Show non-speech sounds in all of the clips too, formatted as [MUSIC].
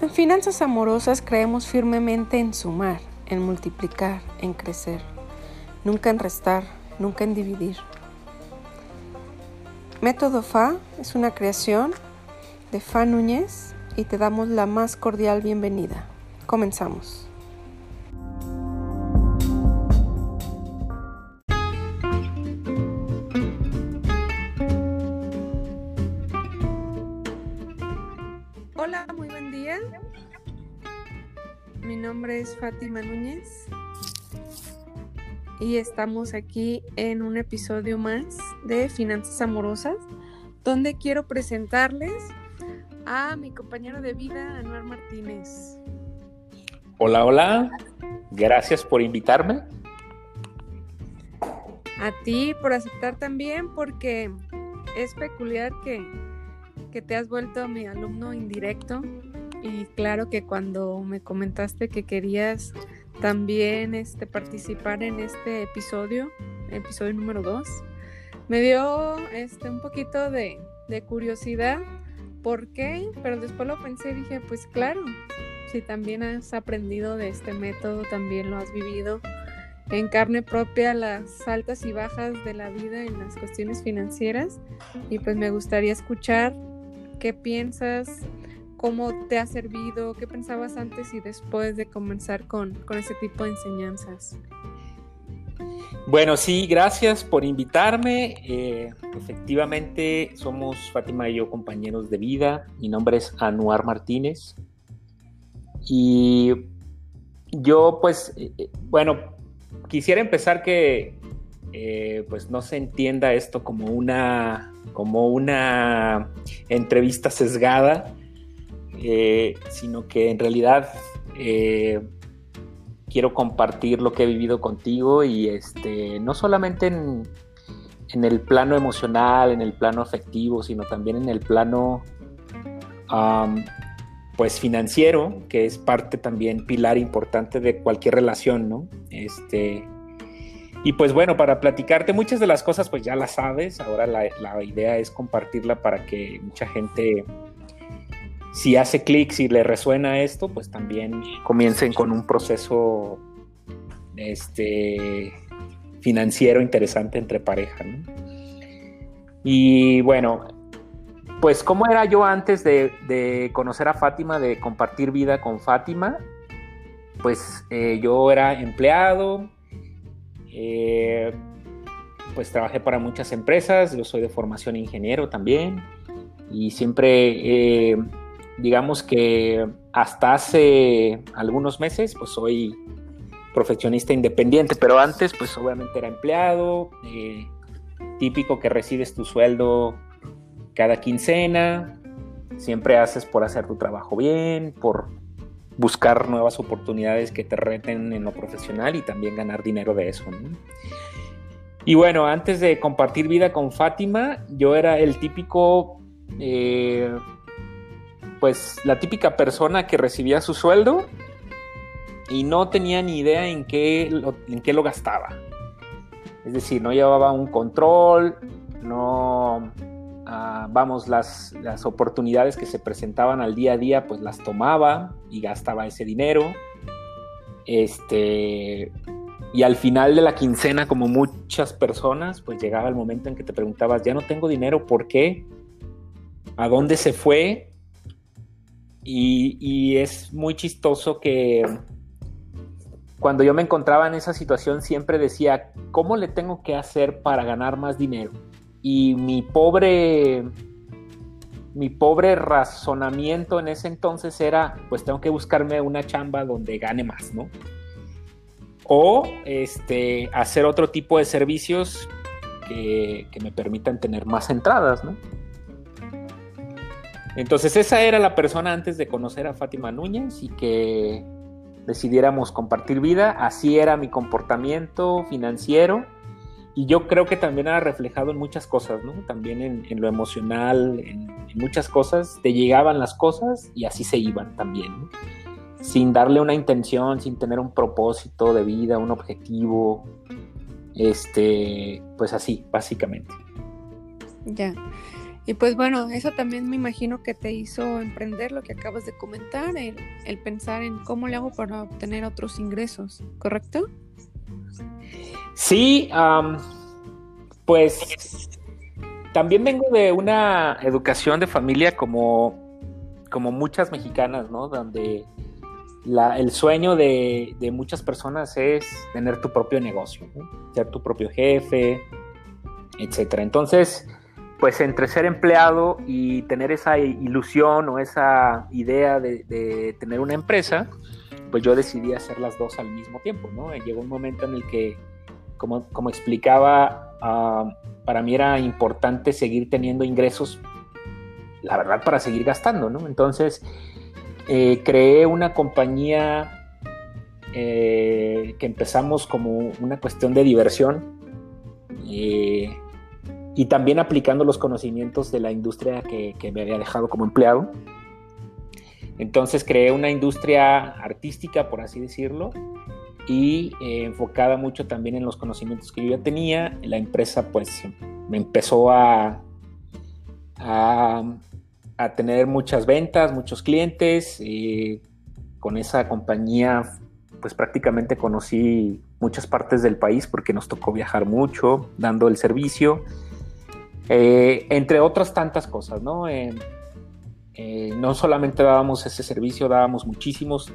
En finanzas amorosas creemos firmemente en sumar, en multiplicar, en crecer, nunca en restar, nunca en dividir. Método FA es una creación de Fa Núñez y te damos la más cordial bienvenida. Comenzamos. Nombre es Fátima Núñez y estamos aquí en un episodio más de Finanzas Amorosas, donde quiero presentarles a mi compañero de vida, Anuar Martínez. Hola, hola. Gracias por invitarme. A ti por aceptar también, porque es peculiar que, que te has vuelto mi alumno indirecto. Y claro que cuando me comentaste que querías también este, participar en este episodio, episodio número 2, me dio este, un poquito de, de curiosidad ¿por qué? Pero después lo pensé y dije, pues claro, si también has aprendido de este método, también lo has vivido en carne propia las altas y bajas de la vida en las cuestiones financieras y pues me gustaría escuchar qué piensas, cómo te ha servido, qué pensabas antes y después de comenzar con, con ese tipo de enseñanzas. Bueno, sí, gracias por invitarme. Eh, efectivamente, somos Fátima y yo compañeros de vida. Mi nombre es Anuar Martínez. Y yo, pues, eh, eh, bueno, quisiera empezar que, pues, no se entienda esto como una, como una entrevista sesgada, sino que en realidad quiero compartir lo que he vivido contigo y este, no solamente en, el plano emocional, en el plano afectivo, sino también en el plano pues financiero, que es parte también pilar importante de cualquier relación, ¿no? Este, y pues bueno, para platicarte muchas de las cosas pues ya las sabes, ahora la, la idea es compartirla para que mucha gente si hace clic, si le resuena esto, pues también comiencen con un proceso este, financiero interesante entre pareja. Y bueno, pues cómo era yo antes de, conocer a Fátima, de compartir vida con Fátima, pues eh, yo era empleado, eh, pues trabajé para muchas empresas, yo soy de formación ingeniero también y siempre... Eh, digamos que hasta hace algunos meses, pues soy profesionista independiente, pero antes, pues obviamente era empleado, eh, típico que recibes tu sueldo cada quincena, siempre haces por hacer tu trabajo bien, por buscar nuevas oportunidades que te reten en lo profesional y también ganar dinero de eso. Y bueno, antes de compartir vida con Fátima, yo era el típico eh, pues la típica persona que recibía su sueldo y no tenía ni idea en qué lo, en qué lo gastaba. Es decir, no llevaba un control, no, ah, vamos, las, las oportunidades que se presentaban al día a día, pues las tomaba y gastaba ese dinero. Este, y al final de la quincena, como muchas personas, pues llegaba el momento en que te preguntabas, ya no tengo dinero, ¿por qué? ¿A dónde se fue? Y, es muy chistoso que cuando yo me encontraba en esa situación siempre decía, ¿cómo le tengo que hacer para ganar más dinero? Y mi pobre, mi pobre razonamiento en ese entonces era, pues tengo que buscarme una chamba donde gane más, ¿no? O este, hacer otro tipo de servicios que, que me permitan tener más entradas, ¿no? Entonces esa era la persona antes de conocer a Fátima Núñez y que decidiéramos compartir vida. Así era mi comportamiento financiero y yo creo que también era reflejado en muchas cosas, ¿no? También en, lo emocional, en, muchas cosas. Te llegaban las cosas y así se iban también. Sin darle una intención, sin tener un propósito de vida, un objetivo. Este, pues así, básicamente. Ya. Y pues bueno, eso también me imagino que te hizo emprender lo que acabas de comentar, el, pensar en cómo le hago para obtener otros ingresos, ¿correcto? Sí, pues también vengo de una educación de familia como, como muchas mexicanas, ¿no? Donde el sueño de, muchas personas es tener tu propio negocio, ser tu propio jefe, etcétera. Entonces, pues entre ser empleado y tener esa ilusión o esa idea de, tener una empresa, pues yo decidí hacer las dos al mismo tiempo, ¿no? Llegó un momento en el que, como, como explicaba, ah, para mí era importante seguir teniendo ingresos, la verdad, para seguir gastando, ¿no? Entonces, eh, creé una compañía eh, que empezamos como una cuestión de diversión. Eh, y también aplicando los conocimientos de la industria que, me había dejado como empleado. Entonces creé una industria artística, por así decirlo, y eh, enfocada mucho también en los conocimientos que yo ya tenía. La empresa pues me empezó a, a, tener muchas ventas, muchos clientes. y con esa compañía pues prácticamente conocí muchas partes del país porque nos tocó viajar mucho dando el servicio. Eh, entre otras tantas cosas, ¿no? Eh, no solamente dábamos ese servicio, dábamos muchísimos,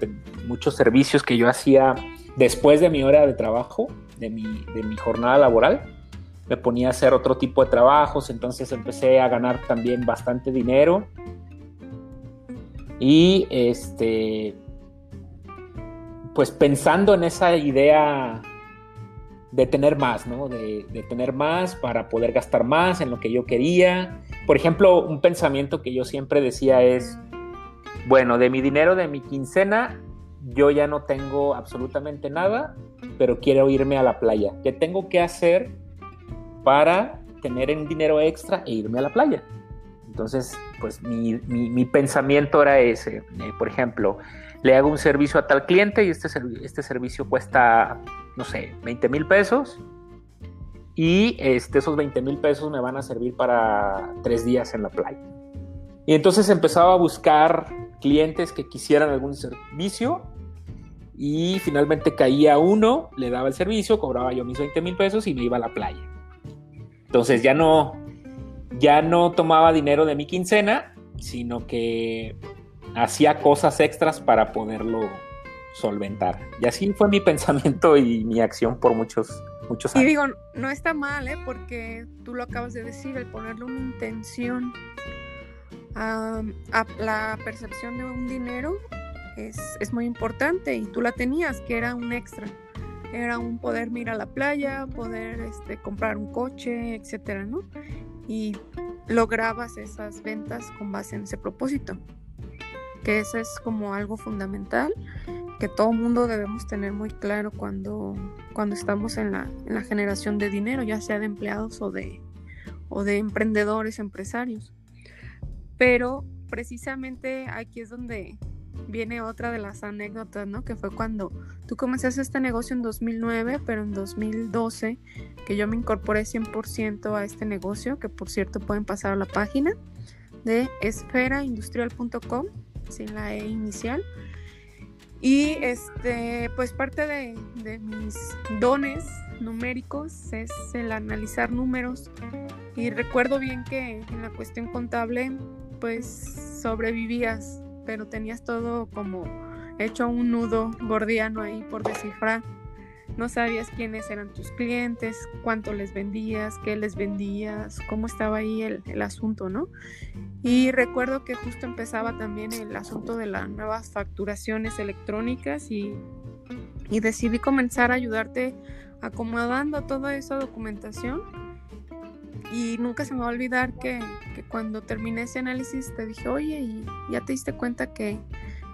muchos servicios que yo hacía después de mi hora de trabajo, de mi, de mi jornada laboral. Me ponía a hacer otro tipo de trabajos, entonces empecé a ganar también bastante dinero. Y este, pues pensando en esa idea de tener más, ¿no? De, tener más para poder gastar más en lo que yo quería. Por ejemplo, un pensamiento que yo siempre decía es, bueno, de mi dinero, de mi quincena, yo ya no tengo absolutamente nada, pero quiero irme a la playa. ¿Qué tengo que hacer para tener un dinero extra e irme a la playa? Entonces, pues mi, pensamiento era ese. Por ejemplo, le hago un servicio a tal cliente y este, este servicio cuesta no sé, 20 mil pesos. Y este, esos 20 mil pesos me van a servir para tres días en la playa. Y entonces empezaba a buscar clientes que quisieran algún servicio y finalmente caía uno, le daba el servicio, cobraba yo mis 20 mil pesos y me iba a la playa. Entonces ya no, ya no tomaba dinero de mi quincena, sino que hacía cosas extras para poderlo solventar. Y así fue mi [LAUGHS] pensamiento y mi acción por muchos, muchos años. Y digo, no está mal, ¿eh? porque tú lo acabas de decir, el ponerle una intención a, la percepción de un dinero es, es, muy importante y tú la tenías, que era un extra. Era un poder ir a la playa, poder este, comprar un coche, etcétera, ¿no? Y lograbas esas ventas con base en ese propósito que eso es como algo fundamental que todo mundo debemos tener muy claro cuando, cuando estamos en la, en la generación de dinero, ya sea de empleados o de, o de emprendedores, empresarios. Pero precisamente aquí es donde viene otra de las anécdotas, ¿no? Que fue cuando tú comenzaste este negocio en 2009, pero en 2012, que yo me incorporé 100% a este negocio, que por cierto pueden pasar a la página de esferaindustrial.com, sin la E inicial. Y este, pues parte de, mis dones numéricos es el analizar números. Y recuerdo bien que en la cuestión contable, pues sobrevivías, pero tenías todo como hecho un nudo gordiano ahí por descifrar no sabías quiénes eran tus clientes, cuánto les vendías, qué les vendías, cómo estaba ahí el, asunto, ¿no? Y recuerdo que justo empezaba también el asunto de las nuevas facturaciones electrónicas y, decidí comenzar a ayudarte acomodando toda esa documentación. Y nunca se me va a olvidar que, cuando terminé ese análisis te dije, oye, ya te diste cuenta que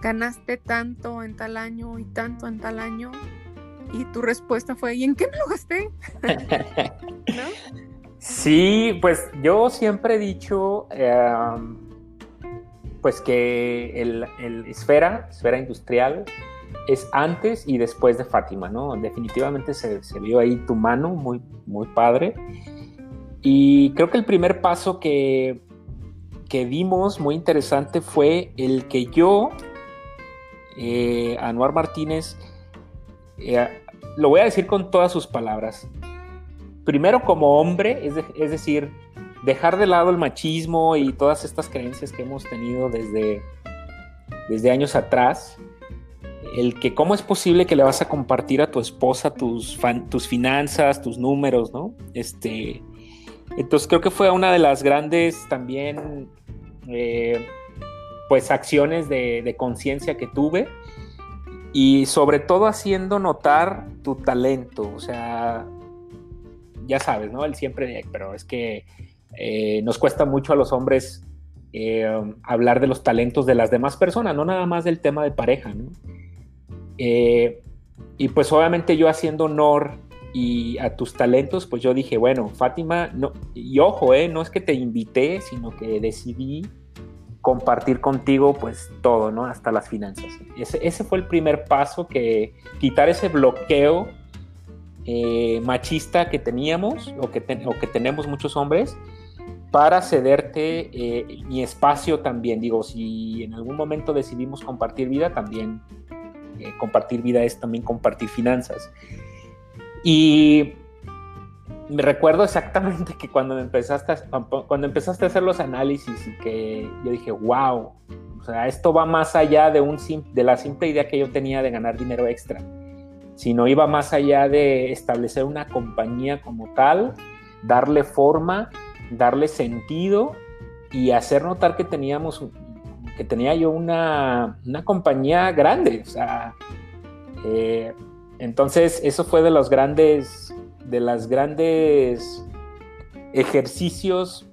ganaste tanto en tal año y tanto en tal año y tu respuesta fue, ¿y en qué me lo gasté? [LAUGHS] Sí, pues yo siempre he dicho, em, pues que el, esfera, esfera industrial, es antes y después de Fátima, ¿no? Definitivamente se, se, vio ahí tu mano, muy, muy padre. Y creo que el primer paso que, que dimos muy interesante fue el que yo, eh, Anuar Martínez, eh, lo voy a decir con todas sus palabras. Primero como hombre, es, es decir, dejar de lado el machismo y todas estas creencias que hemos tenido desde, desde años atrás. El que cómo es posible que le vas a compartir a tu esposa tus, tus finanzas, tus números, ¿no? Este, entonces creo que fue una de las grandes también, eh, pues, acciones de, de conciencia que tuve y sobre todo haciendo notar tu talento, o sea, ya sabes, ¿no? Él siempre, pero es que eh, nos cuesta mucho a los hombres eh, hablar de los talentos de las demás personas, no nada más del tema de pareja, ¿no? Eh, y pues obviamente yo haciendo honor y a tus talentos, pues yo dije, bueno, Fátima, no, y ojo, no es que te invité, sino que decidí compartir contigo pues todo, ¿no? Hasta las finanzas. Ese, fue el primer paso, que quitar ese bloqueo machista que teníamos o que, o que tenemos muchos hombres para cederte eh, mi espacio también. Digo, si en algún momento decidimos compartir vida, también eh, compartir vida es también compartir finanzas. Y me recuerdo exactamente que cuando empezaste a, cuando empezaste a hacer los análisis y que yo dije, wow, o sea, esto va más allá de, un, de la simple idea que yo tenía de ganar dinero extra, sino iba más allá de establecer una compañía como tal, darle forma darle sentido y hacer notar que teníamos, que tenía yo una, compañía grande. O sea, eh, entonces eso fue de los grandes, de las grandes ejercicios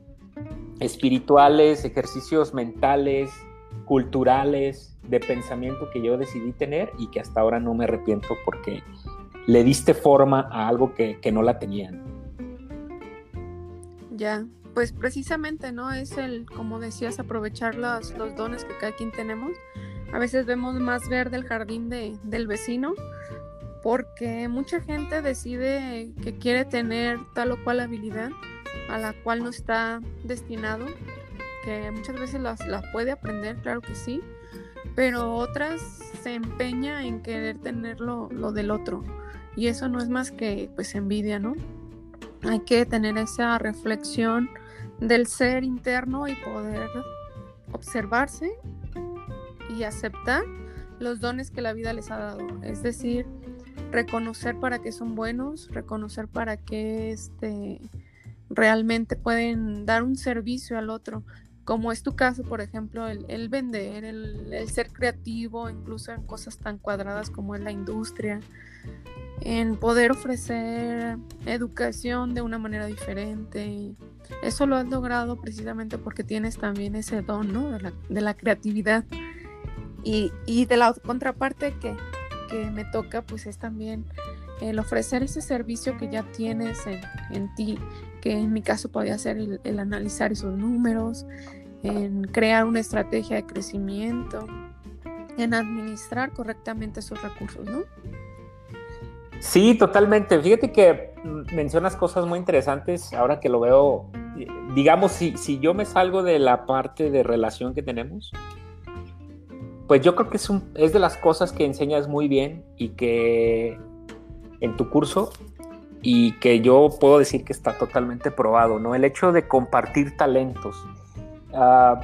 espirituales, ejercicios mentales, culturales, de pensamiento que yo decidí tener y que hasta ahora no me arrepiento porque le diste forma a algo que, que no la tenían. Ya, pues precisamente, ¿no? Es el, como decías, aprovechar los, los dones que cada quien tenemos. A veces vemos más verde el jardín de, del vecino porque mucha gente decide que quiere tener tal o cual habilidad a la cual no está destinado, que muchas veces la, puede aprender, claro que sí, pero otras se empeña en querer tener lo, lo del otro y eso no es más que pues envidia, ¿no? hay que tener esa reflexión del ser interno y poder observarse y aceptar los dones que la vida les ha dado. Es decir, reconocer para qué son buenos, reconocer para qué este, realmente pueden dar un servicio al otro. Como es tu caso, por ejemplo, el, vender, el, ser creativo, incluso en cosas tan cuadradas como es la industria, en poder ofrecer educación de una manera diferente. Eso lo has logrado precisamente porque tienes también ese don, ¿no? De la, creatividad. Y, de la contraparte que, me toca, pues es también el ofrecer ese servicio que ya tienes en, ti, que en mi caso podría ser el, el analizar esos números, en crear una estrategia de crecimiento, en administrar correctamente esos recursos, ¿no? Sí, totalmente. Fíjate que mencionas cosas muy interesantes ahora que lo veo. Digamos, si, si yo me salgo de la parte de relación que tenemos, pues yo creo que es, de las cosas que enseñas muy bien y que en tu curso y que yo puedo decir que está totalmente probado, ¿no? El hecho de compartir talentos. Ah,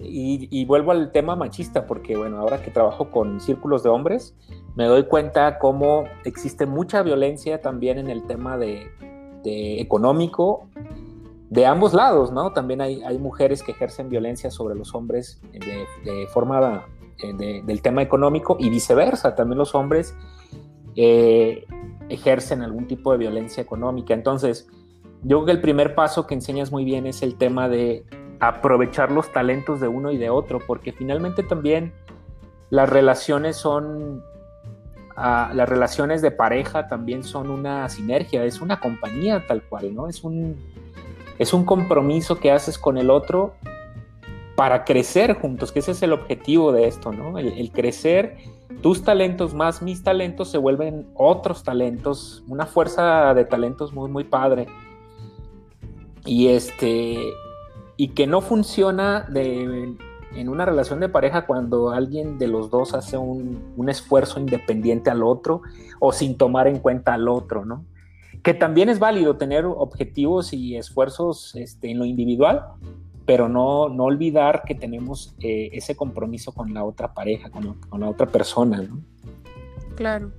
y, vuelvo al tema machista, porque bueno, ahora que trabajo con círculos de hombres, me doy cuenta cómo existe mucha violencia también en el tema de, económico de ambos lados, ¿no? También hay, hay, mujeres que ejercen violencia sobre los hombres de, forma eh, del tema económico y viceversa, también los hombres eh, ejercen algún tipo de violencia económica. Entonces, yo creo que el primer paso que enseñas muy bien es el tema de aprovechar los talentos de uno y de otro, porque finalmente también las relaciones son, ah, las relaciones de pareja también son una sinergia, es una compañía tal cual, ¿no? Es un, es un compromiso que haces con el otro para crecer juntos, que ese es el objetivo de esto, ¿no? El, crecer, tus talentos más mis talentos se vuelven otros talentos, una fuerza de talentos muy, muy padre. Y este, y que no funciona de, en una relación de pareja cuando alguien de los dos hace un, un, esfuerzo independiente al otro o sin tomar en cuenta al otro, ¿no? Que también es válido tener objetivos y esfuerzos este, en lo individual, pero no, no olvidar que tenemos eh, ese compromiso con la otra pareja, con, la otra persona. Claro,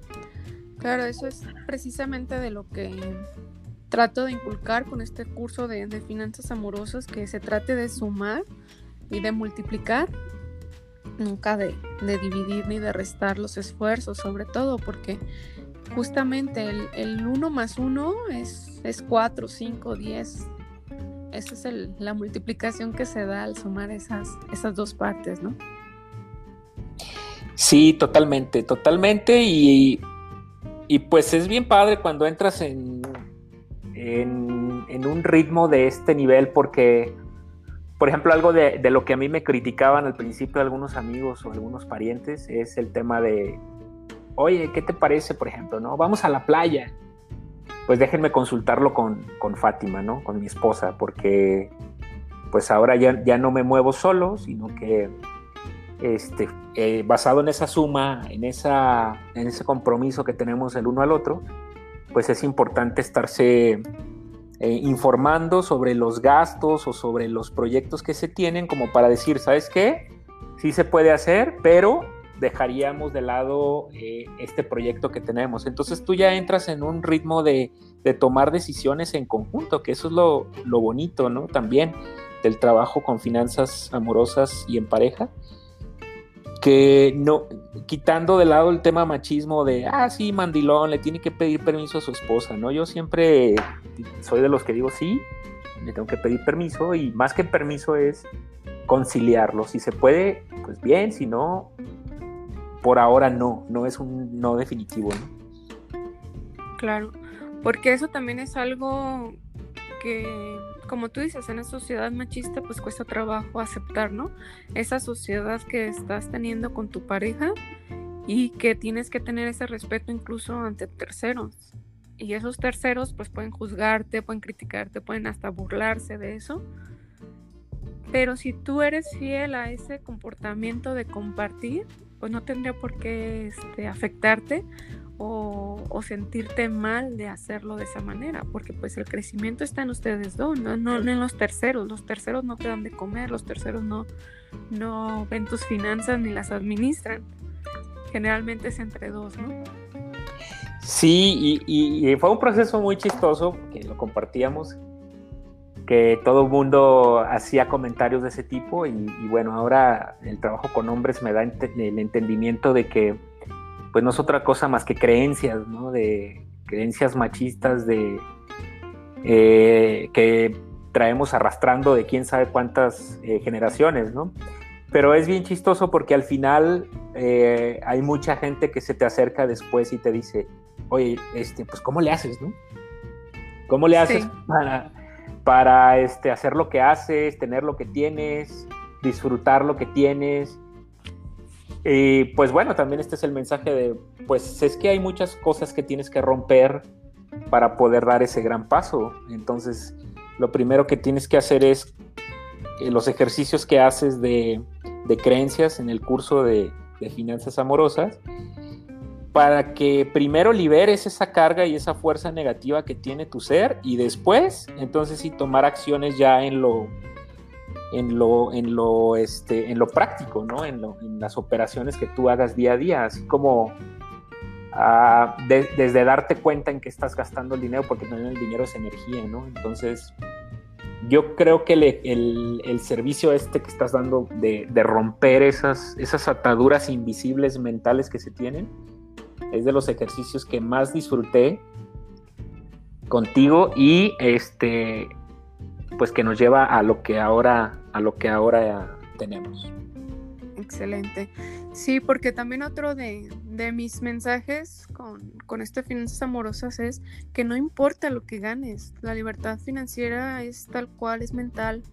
claro, eso es precisamente de lo que trato de inculcar con este curso de, de finanzas amorosas, que se trate de sumar y de multiplicar, nunca de, de, dividir ni de restar los esfuerzos, sobre todo porque justamente el, el 1 más 1 es, es 4, 5, 10. Esa es el, la multiplicación que se da al sumar esas, esas dos partes, ¿no? Sí, totalmente, totalmente. Y, y pues es bien padre cuando entras en, en, en un ritmo de este nivel porque por ejemplo, algo de, de, lo que a mí me criticaban al principio algunos amigos o algunos parientes es el tema de, oye, ¿qué te parece, por ejemplo, no? Vamos a la playa. Pues déjenme consultarlo con, con Fátima, ¿no? Con mi esposa, porque pues ahora ya, ya no me muevo solo, sino que este, eh, basado en esa suma, en, esa, en ese compromiso que tenemos el uno al otro, pues es importante estarse eh, informando sobre los gastos o sobre los proyectos que se tienen como para decir, ¿sabes qué? Sí se puede hacer, pero dejaríamos de lado eh, este proyecto que tenemos. Entonces tú ya entras en un ritmo de, de tomar decisiones en conjunto, que eso es lo, lo, bonito, ¿no? También del trabajo con finanzas amorosas y en pareja, que no, quitando de lado el tema machismo de, ah, sí, mandilón, le tiene que pedir permiso a su esposa, ¿no? Yo siempre soy de los que digo, sí, le tengo que pedir permiso y más que permiso es conciliarlo. Si se puede, pues bien, si no, por ahora no, no es un no definitivo, ¿no? Claro, porque eso también es algo que como tú dices, en una sociedad machista pues cuesta trabajo aceptar, ¿no? Esa sociedad que estás teniendo con tu pareja y que tienes que tener ese respeto incluso ante terceros. Y esos terceros pues pueden juzgarte, pueden criticarte, pueden hasta burlarse de eso. Pero si tú eres fiel a ese comportamiento de compartir, pues no tendría por qué este, afectarte o, sentirte mal de hacerlo de esa manera, porque pues el crecimiento está en ustedes dos, no, en los terceros, los terceros no te dan de comer, los terceros no, no ven tus finanzas ni las administran, generalmente es entre dos, ¿no? Sí, y, y fue un proceso muy chistoso, que lo compartíamos, que todo el mundo hacía comentarios de ese tipo y, y, bueno, ahora el trabajo con hombres me da ent el entendimiento de que pues no es otra cosa más que creencias, ¿no? De creencias machistas de eh, que traemos arrastrando de quién sabe cuántas eh, generaciones, ¿no? Pero es bien chistoso porque al final eh, hay mucha gente que se te acerca después y te dice, oye, este, pues ¿cómo le haces, no? ¿Cómo le haces sí. para, para este, hacer lo que haces, tener lo que tienes, disfrutar lo que tienes? Y pues bueno, también este es el mensaje de, pues es que hay muchas cosas que tienes que romper para poder dar ese gran paso. Entonces, lo primero que tienes que hacer es eh, los ejercicios que haces de, creencias en el curso de, finanzas amorosas, para que primero liberes esa carga y esa fuerza negativa que tiene tu ser y después, entonces sí, tomar acciones ya en lo en lo, en lo, este, en lo práctico, ¿no? En, lo, en las operaciones que tú hagas día a día, así como uh, de, desde darte cuenta en que estás gastando el dinero, porque también el dinero es energía, ¿no? Entonces, yo creo que le, el, el, servicio este que estás dando de, de, romper esas, esas ataduras invisibles mentales que se tienen, es de los ejercicios que más disfruté contigo y este pues que nos lleva a lo que ahora, a lo que ahora tenemos. Excelente. Sí, porque también otro de, de mis mensajes con, con Finanzas Amorosas es que no importa lo que ganes, la libertad financiera es tal cual, es mental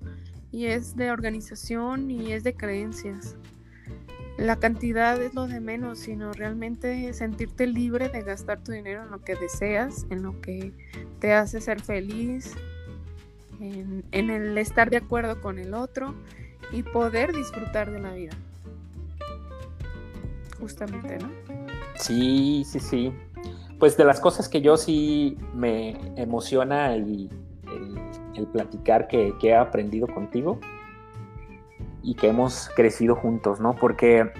y es de organización y es de creencias. La cantidad es lo de menos, sino realmente sentirte libre de gastar tu dinero en lo que deseas, en lo que te hace ser feliz, en, en el estar de acuerdo con el otro y poder disfrutar de la vida. Justamente, ¿no? Sí, sí, sí. Pues de las cosas que yo sí me emociona el, el, platicar que, que, he aprendido contigo y que hemos crecido juntos, ¿no? Porque,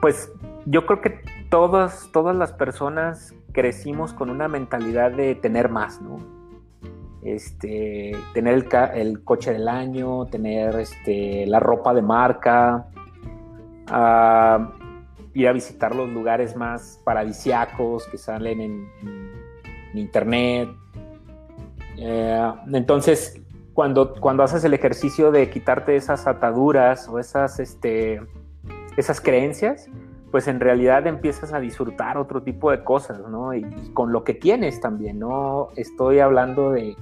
pues, yo creo que todas, todas las personas crecimos con una mentalidad de tener más, ¿no? Este, tener el, coche del año, tener este, la ropa de marca, uh, ir a visitar los lugares más paradisiacos que salen en, internet. Eh, entonces, cuando, cuando haces el ejercicio de quitarte esas ataduras o esas, este, esas creencias, pues en realidad empiezas a disfrutar otro tipo de cosas, ¿no? Y, con lo que tienes también, no estoy hablando de,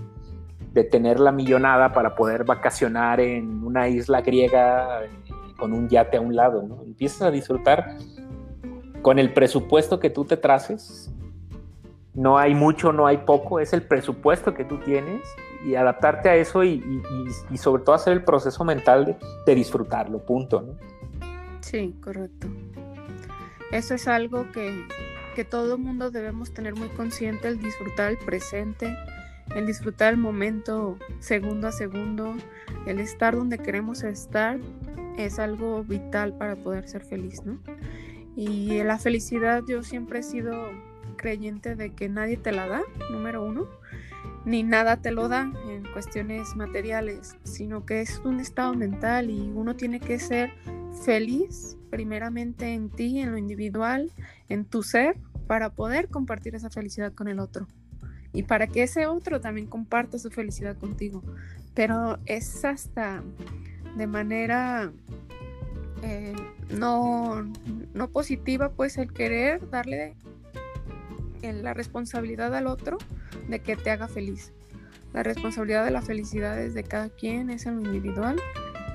de, tener la millonada para poder vacacionar en una isla griega eh, con un yate a un lado, ¿no? Empiezas a disfrutar con el presupuesto que tú te traces. No hay mucho, no hay poco, es el presupuesto que tú tienes y adaptarte a eso y, sobre todo hacer el proceso mental de, disfrutarlo, punto. ¿no? Sí, correcto. Eso es algo que, que todo mundo debemos tener muy consciente, el disfrutar el presente, el disfrutar el momento segundo a segundo, el estar donde queremos estar, es algo vital para poder ser feliz, ¿no? Y la felicidad yo siempre he sido creyente de que nadie te la da, número uno, ni nada te lo da en cuestiones materiales, sino que es un estado mental y uno tiene que ser feliz primeramente en ti, en lo individual, en tu ser, para poder compartir esa felicidad con el otro. Y para que ese otro también comparta su felicidad contigo. Pero es hasta de manera eh, no, no positiva, pues el querer darle la responsabilidad al otro de que te haga feliz. La responsabilidad de la felicidad es de cada quien, es en lo individual.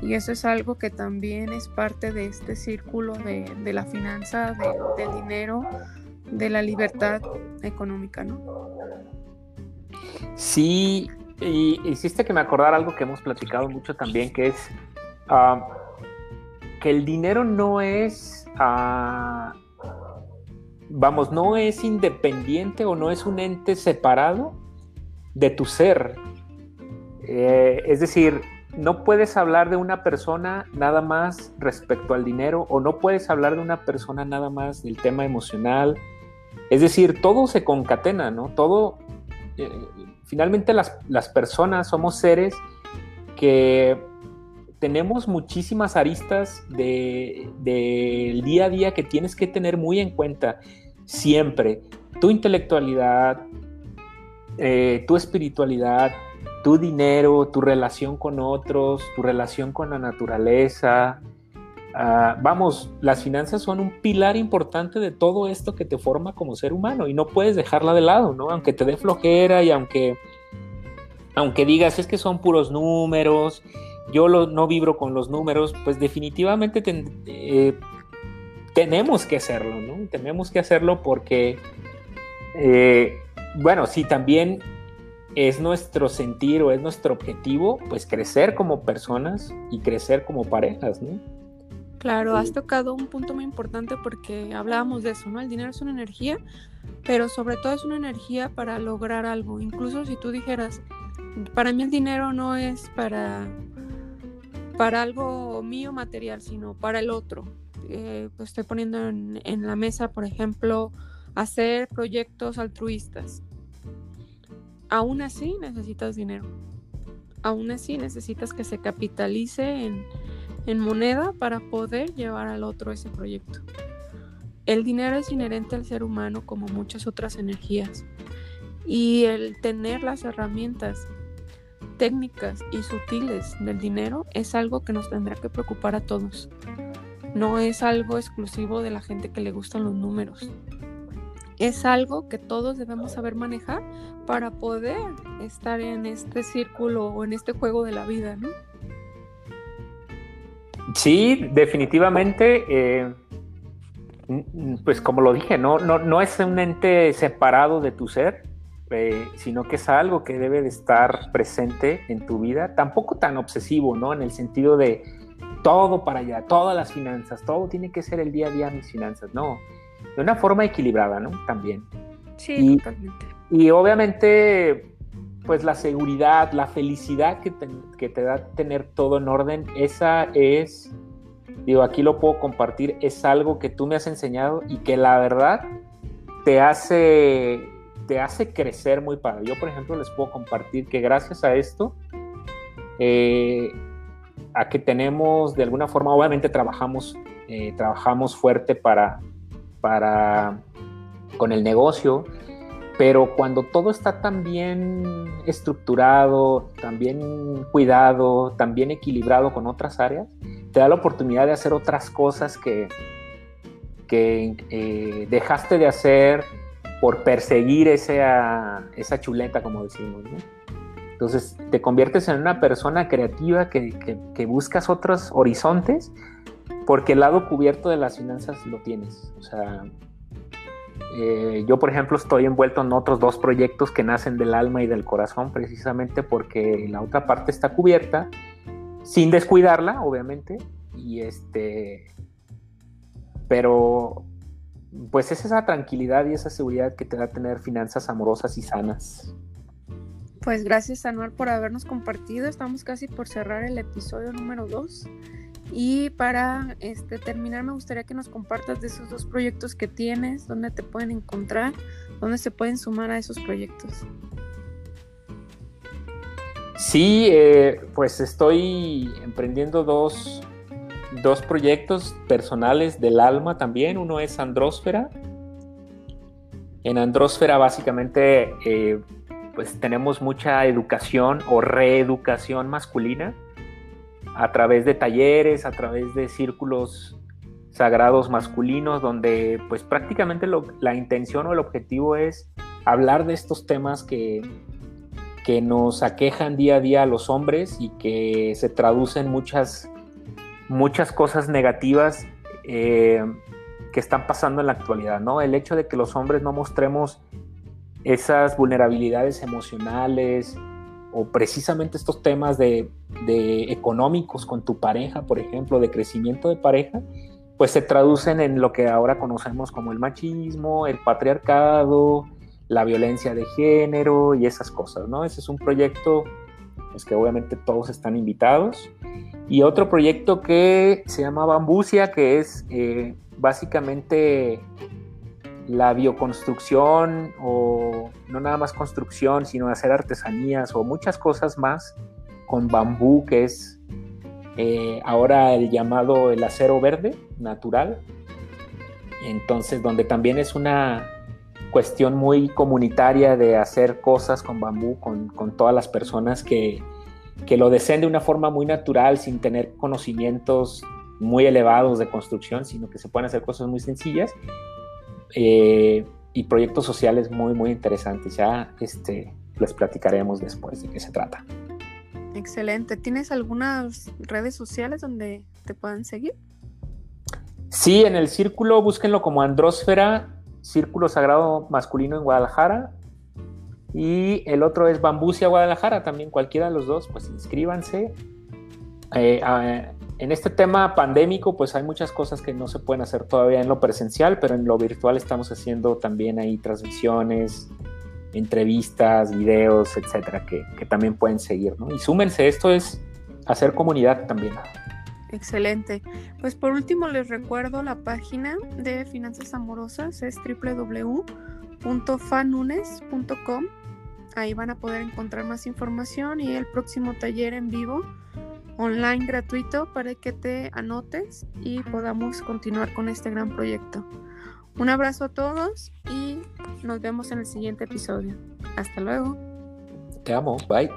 Y eso es algo que también es parte de este círculo de, la finanza, del dinero, de la libertad económica, ¿no? Sí, y hiciste que me acordara algo que hemos platicado mucho también, que es ah, que el dinero no es, ah, vamos, no es independiente o no es un ente separado de tu ser. Eh, es decir, no puedes hablar de una persona nada más respecto al dinero o no puedes hablar de una persona nada más del tema emocional. Es decir, todo se concatena, ¿no? Todo, eh, finalmente las, las personas somos seres que tenemos muchísimas aristas del día a día que tienes que tener muy en cuenta siempre. Tu intelectualidad, eh, tu espiritualidad, tu dinero, tu relación con otros, tu relación con la naturaleza. Ah, vamos, las finanzas son un pilar importante de todo esto que te forma como ser humano y no puedes dejarla de lado, ¿no? Aunque te dé flojera y aunque, aunque digas es que son puros números yo no vibro con los números, pues definitivamente eh, tenemos que hacerlo, ¿no? Tenemos que hacerlo porque, eh, bueno, si también es nuestro sentir o es nuestro objetivo, pues crecer como personas y crecer como parejas, ¿no? Claro, has tocado un punto muy importante porque hablábamos de eso, ¿no? El dinero es una energía, pero sobre todo es una energía para lograr algo. Incluso si tú dijeras, para mí el dinero no es para para algo mío material, sino para el otro. Eh, pues estoy poniendo en, la mesa, por ejemplo, hacer proyectos altruistas. Aún así necesitas dinero. Aún así necesitas que se capitalice en, en moneda para poder llevar al otro ese proyecto. El dinero es inherente al ser humano como muchas otras energías. Y el tener las herramientas técnicas y sutiles del dinero es algo que nos tendrá que preocupar a todos. No es algo exclusivo de la gente que le gustan los números. Es algo que todos debemos saber manejar para poder estar en este círculo o en este juego de la vida, ¿no? Sí, definitivamente. Eh, pues como lo dije, no, no, no es un ente separado de tu ser, eh, sino que es algo que debe de estar presente en tu vida, tampoco tan obsesivo, ¿no? En el sentido de todo para allá, todas las finanzas, todo tiene que ser el día a día mis finanzas, no, de una forma equilibrada, ¿no? También. Sí, totalmente. Y obviamente, pues la seguridad, la felicidad que que te da tener todo en orden, esa es, digo, aquí lo puedo compartir, es algo que tú me has enseñado y que la verdad te hace te hace crecer muy padre. Yo, por ejemplo, les puedo compartir que gracias a esto, eh, a que tenemos de alguna forma, obviamente trabajamos, eh, trabajamos fuerte para, para con el negocio, pero cuando todo está tan bien estructurado, tan bien cuidado, tan bien equilibrado con otras áreas, te da la oportunidad de hacer otras cosas que, que eh, dejaste de hacer por perseguir esa, esa chuleta, como decimos. Entonces te conviertes en una persona creativa que, buscas otros horizontes porque el lado cubierto de las finanzas lo tienes. O sea, eh, yo por ejemplo estoy envuelto en otros dos proyectos que nacen del alma y del corazón precisamente porque la otra parte está cubierta sin descuidarla, obviamente, y este, pero pues es esa tranquilidad y esa seguridad que te da tener finanzas amorosas y sanas. Pues gracias Anual por habernos compartido. Estamos casi por cerrar el episodio número 2. Y para este, terminar me gustaría que nos compartas de esos dos proyectos que tienes, dónde te pueden encontrar, dónde se pueden sumar a esos proyectos. Sí, eh, pues estoy emprendiendo dos, dos proyectos personales del alma también. Uno es Andrósfera. En Andrósfera básicamente eh, pues tenemos mucha educación o reeducación masculina a través de talleres, a través de círculos sagrados masculinos, donde pues prácticamente la intención o el objetivo es hablar de estos temas que, que nos aquejan día a día a los hombres y que se traducen muchas muchas cosas negativas eh, que están pasando en la actualidad, ¿no? El hecho de que los hombres no mostremos esas vulnerabilidades emocionales o precisamente estos temas de, económicos con tu pareja, por ejemplo, de crecimiento de pareja, pues se traducen en lo que ahora conocemos como el machismo, el patriarcado, la violencia de género y esas cosas, ¿no? Ese es un proyecto es que obviamente todos están invitados. Y otro proyecto que se llama Bambucia, que es eh, básicamente la bioconstrucción o no nada más construcción, sino hacer artesanías o muchas cosas más con bambú, que es eh, ahora el llamado el acero verde natural. Entonces, donde también es una cuestión muy comunitaria de hacer cosas con bambú, con, con todas las personas que, que, lo deseen de una forma muy natural, sin tener conocimientos muy elevados de construcción, sino que se pueden hacer cosas muy sencillas eh, y proyectos sociales muy, muy interesantes. Ya este, les platicaremos después de qué se trata. Excelente. ¿Tienes algunas redes sociales donde te puedan seguir? Sí, en el círculo búsquenlo como Andrósfera Círculo Sagrado Masculino en Guadalajara. Y el otro es Bambucia Guadalajara, también cualquiera de los dos, pues inscríbanse. Eh, en este tema pandémico, pues hay muchas cosas que no se pueden hacer todavía en lo presencial, pero en lo virtual estamos haciendo también ahí transmisiones, entrevistas, videos, etcétera, que, también pueden seguir, ¿no? Y súmense, esto es hacer comunidad también. Excelente. Pues por último les recuerdo la página de Finanzas Amorosas, es www.fanunes.com. Ahí van a poder encontrar más información y el próximo taller en vivo online gratuito para que te anotes y podamos continuar con este gran proyecto. Un abrazo a todos y nos vemos en el siguiente episodio. Hasta luego. Te amo. Bye.